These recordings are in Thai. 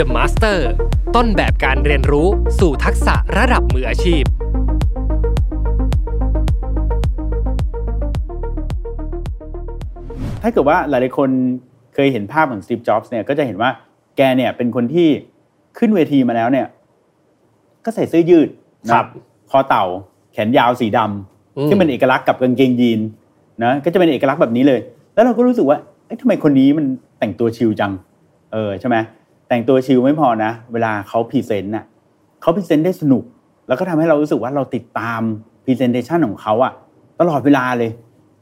The Master ต้นแบบการเรียนรู้สู่ทักษะระดับมืออาชีพ ถ้าเกิดว่าหลายๆคนเคยเห็นภาพของสตีฟจ็อบส์เนี่ยก็จะเห็นว่าแกเนี่ยเป็นคนที่ขึ้นเวทีมาแล้วเนี่ย ก็ใส่เสื้อยืดนะครับคอเต่าแขนยาวสีดำอืมที่เป็นเอกลักษณ์กับกางเกงยีนนะก็จะเป็นเอกลักษณ์แบบนี้เลย แล้วเราก็รู้สึกว่าเอ๊ะทำไมคนนี้มันแต่งตัวชิลจัง เออใช่ไหม แต่งตัวชิลไม่พอนะ เวลาเขาพรีเซนต์น่ะเขาพรีเซนต์ได้สนุก แล้วก็ทำให้เรารู้สึกว่าเราติดตาม presentation ของเขาอะตลอดเวลาเลย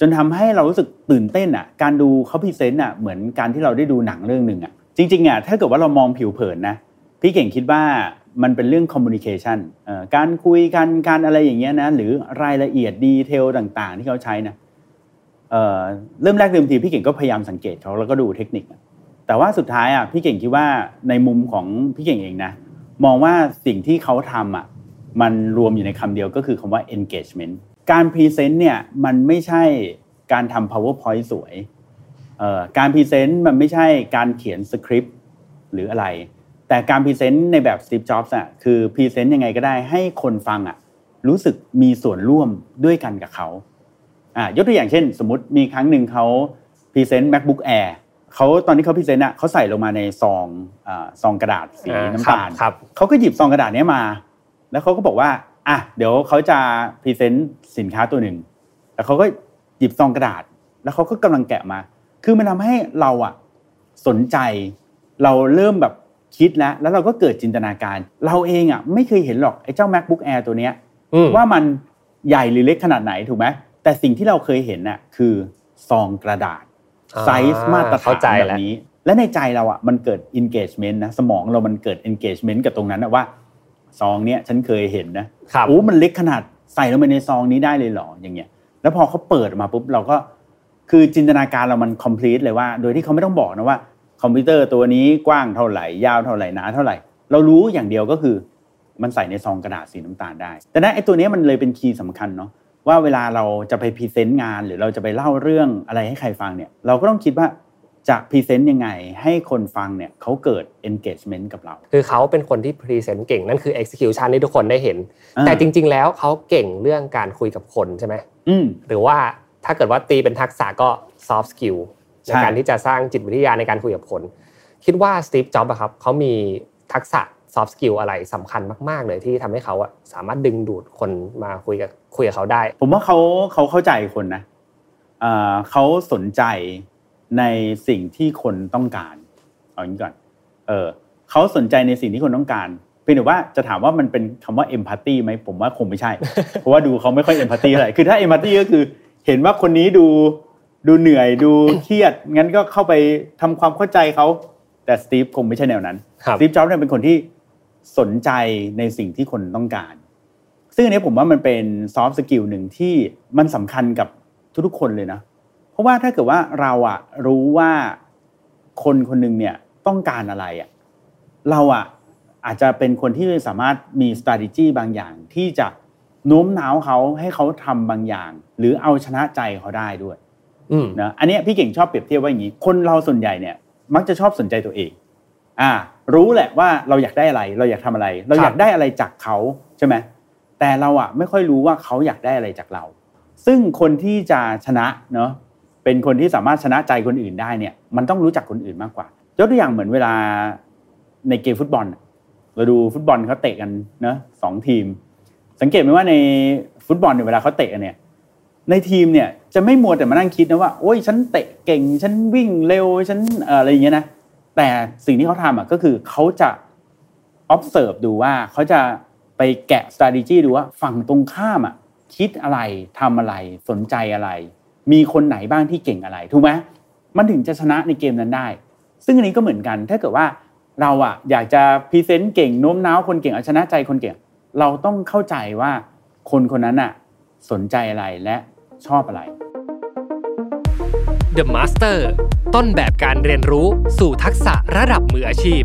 จนทำให้เรารู้สึกตื่นเต้นอะการดูเขาพรีเซนต์อะเหมือนการที่เราได้ดูหนังเรื่องหนึ่งอะจริงๆอะถ้าเกิดว่าเรามองผิวเผินนะพี่เก่งคิดว่ามันเป็นเรื่อง communication การคุยกันการอะไรอย่างเงี้ยนะหรือรายละเอียด detail ต่างๆ ที่เขาใช้นะเออเริ่มแรกเดิมทีพี่เก่งก็พยายามสังเกตเขาแล้วก็ดูเทคนิค แต่ว่าสุดท้ายอะพี่เก่งคิดว่าในมุมของพี่เก่งเองนะ มองว่าสิ่งที่เขาทำอะมันรวมอยู่ในคำเดียวก็คือคำว่า engagement การพรีเซนต์เนี่ยมันไม่ใช่การทำ powerpoint สวยเอ่อการพรีเซนต์มันไม่ใช่การเขียนสคริปต์หรืออะไร แต่การพรีเซนต์ในแบบ Steve Jobs อะคือพรีเซนต์ยังไงก็ได้ให้คนฟังอะรู้สึกมีส่วนร่วมด้วยกันกับเขาอ่ายกตัวอย่างเช่น สมมติมีครั้งหนึ่งเขาพรีเซนต์ MacBook Air เขาตอนที่เขาพรีเซนต์อะเขาใส่ลงมาในซองอาซองกระดาษสีอ่าน้ำตาลครับเขาก็หยิบซองกระดาษเนี้ยมา แล้วเขาก็บอกว่าอะเดี๋ยวเขาจะพรีเซนต์สินค้าตัวหนึ่งแล้วเขาก็หยิบซองกระดาษ แล้วเขาก็กำลังแกะมา คือมันทำให้เราอะสนใจ เราเริ่มแบบคิดแล้ว แล้วเราก็เกิดจินตนาการ เราเองอะไม่เคยเห็นหรอกไอ้เจ้า macbook air ตัวเนี้ยอืมว่ามันใหญ่หรือเล็กขนาดไหนถูกไหมแต่สิ่งที่เราเคยเห็นน่ะคือซองกระดาษอ่า ไซส์มาตรฐาเข้าใจแล้ว และในใจเราอะมันเกิด engagement นะสมองเรามันเกิด engagement กับตรงนั้นนะว่าซองเนี้ยฉันเคยเห็นนะครับโอ้มันเล็กขนาดใส่ลงไปในซองนี้ได้เลยเหรออย่างเงี้ย แล้วพอเขาเปิดออกมาปุ๊บเราก็คือจินตนาการเรามัน complete เลยว่า โดยที่เขาไม่ต้องบอกนะว่า คอมพิวเตอร์ตัวนี้กว้างเท่าไหร่ยาวเท่าไหร่หนาเท่าไหร่ เรารู้อย่างเดียวก็คือมันใส่ในซองกระดาษสีน้ำตาลได้ ดังนั้นไอ้ตัวเนี้ยมันเลยเป็น key สำคัญเนาะ ว่าเวลาเราจะไปพรีเซนต์งาน หรือเราจะไปเล่าเรื่องอะไรให้ใครฟังเนี่ยเราก็ต้องคิดว่าจะพรีเซนต์ยังไงให้คนฟังเนี่ยเขาเกิด engagement กับเรา คือเขาเป็นคนที่พรีเซนต์เก่งนั่นคือ execution ที่ทุกคนได้เห็นอ่าแต่จริง ๆ แล้วเขาเก่งเรื่องการคุยกับคนใช่ไหมอืมหรือว่าถ้าเกิดว่าตีเป็นทักษะก็ soft skill ใช่ในการที่จะสร้างจิตวิทยาในการคุยกับคน คิดว่าสตีฟจ็อบส์ครับเขามีทักษะ soft skill อะไรสำคัญมาก ๆ เลยที่ทำให้เขาอะสามารถดึงดูดคนมาคุยกับคุยกับเขาได้ ผมว่าเขาเขาเข้าใจคนนะเอ่อเขาสนใจในสิ่งที่คนต้องการเอาอย่างนี้ก่อน เออเขาสนใจในสิ่งที่คนต้องการเพียงแต่ว่าจะถามว่ามันเป็นคำว่า empathy ไหมผมว่าคงไม่ใช่ เพราะว่าดูเขาไม่ค่อย empathy เท่าไหร่คือถ้า empathy ก็คือ เห็นว่าคนนี้ดูดูเหนื่อยดูเครียดงั้นก็เข้าไปทำความเข้าใจเขาแต่ Steve คงไม่ใช่แนวนั้นครับ Steve Jobs เนี่ยเป็นคนที่ สนใจในสิ่งที่คนต้องการ ซึ่งอันนี้ผมว่ามันเป็น soft skill หนึ่งที่มันสำคัญกับทุกๆคนเลยนะ เพราะว่าถ้าเกิดว่าเราอะรู้ว่าคนคนหนึ่งเนี่ยต้องการอะไรอะเราอะอาจจะเป็นคนที่สามารถมี strategy บางอย่างที่จะโน้มน้าวเขาให้เขาทำบางอย่าง หรือเอาชนะใจเขาได้ด้วยอืมนะอันเนี้ยพี่เก่งชอบเปรียบเทียบว่าอย่างนี้ คนเราส่วนใหญ่เนี่ย มักจะชอบสนใจตัวเอง อ่า รู้แหละว่าเราอยากได้อะไร เราอยากทำอะไร เราอยากได้อะไรจากเขาใช่ไหมแต่เราอะไม่ค่อยรู้ว่าเขาอยากได้อะไรจากเรา ซึ่งคนที่จะชนะเนาะเป็นคนที่สามารถชนะใจคนอื่นได้เนี่ย มันต้องรู้จักคนอื่นมากกว่ายกตัวอย่างเหมือนเวลาในเกมฟุตบอลเราดูฟุตบอลเขาเตะกันเนาะสองทีม สังเกตไหมว่าในฟุตบอลเนี่ยเวลาเขาเตะกันเนี่ยในทีมเนี่ยจะไม่มัวแต่มานั่งคิดนะว่าโอ้ยฉันเตะเก่งฉันวิ่งเร็วฉันอะไรอย่างเงี้ยนะ แต่สิ่งที่เขาทำอะก็คือเขาจะ observe ดูว่าเขาจะไปแกะ strategy ดูว่าฝั่งตรงข้ามอะคิดอะไรทำอะไรสนใจอะไร มีคนไหนบ้างที่เก่งอะไรถูกไหมมันถึงจะชนะในเกมนั้นได้ ซึ่งอันนี้ก็เหมือนกันถ้าเกิดว่าเราอะอยากจะพรีเซนต์เก่งโน้มน้าวคนเก่งเอาชนะใจคนเก่ง เราต้องเข้าใจว่าคนคนนั้นอะสนใจอะไรและชอบอะไร The Master ต้นแบบการเรียนรู้สู่ทักษะระดับมืออาชีพ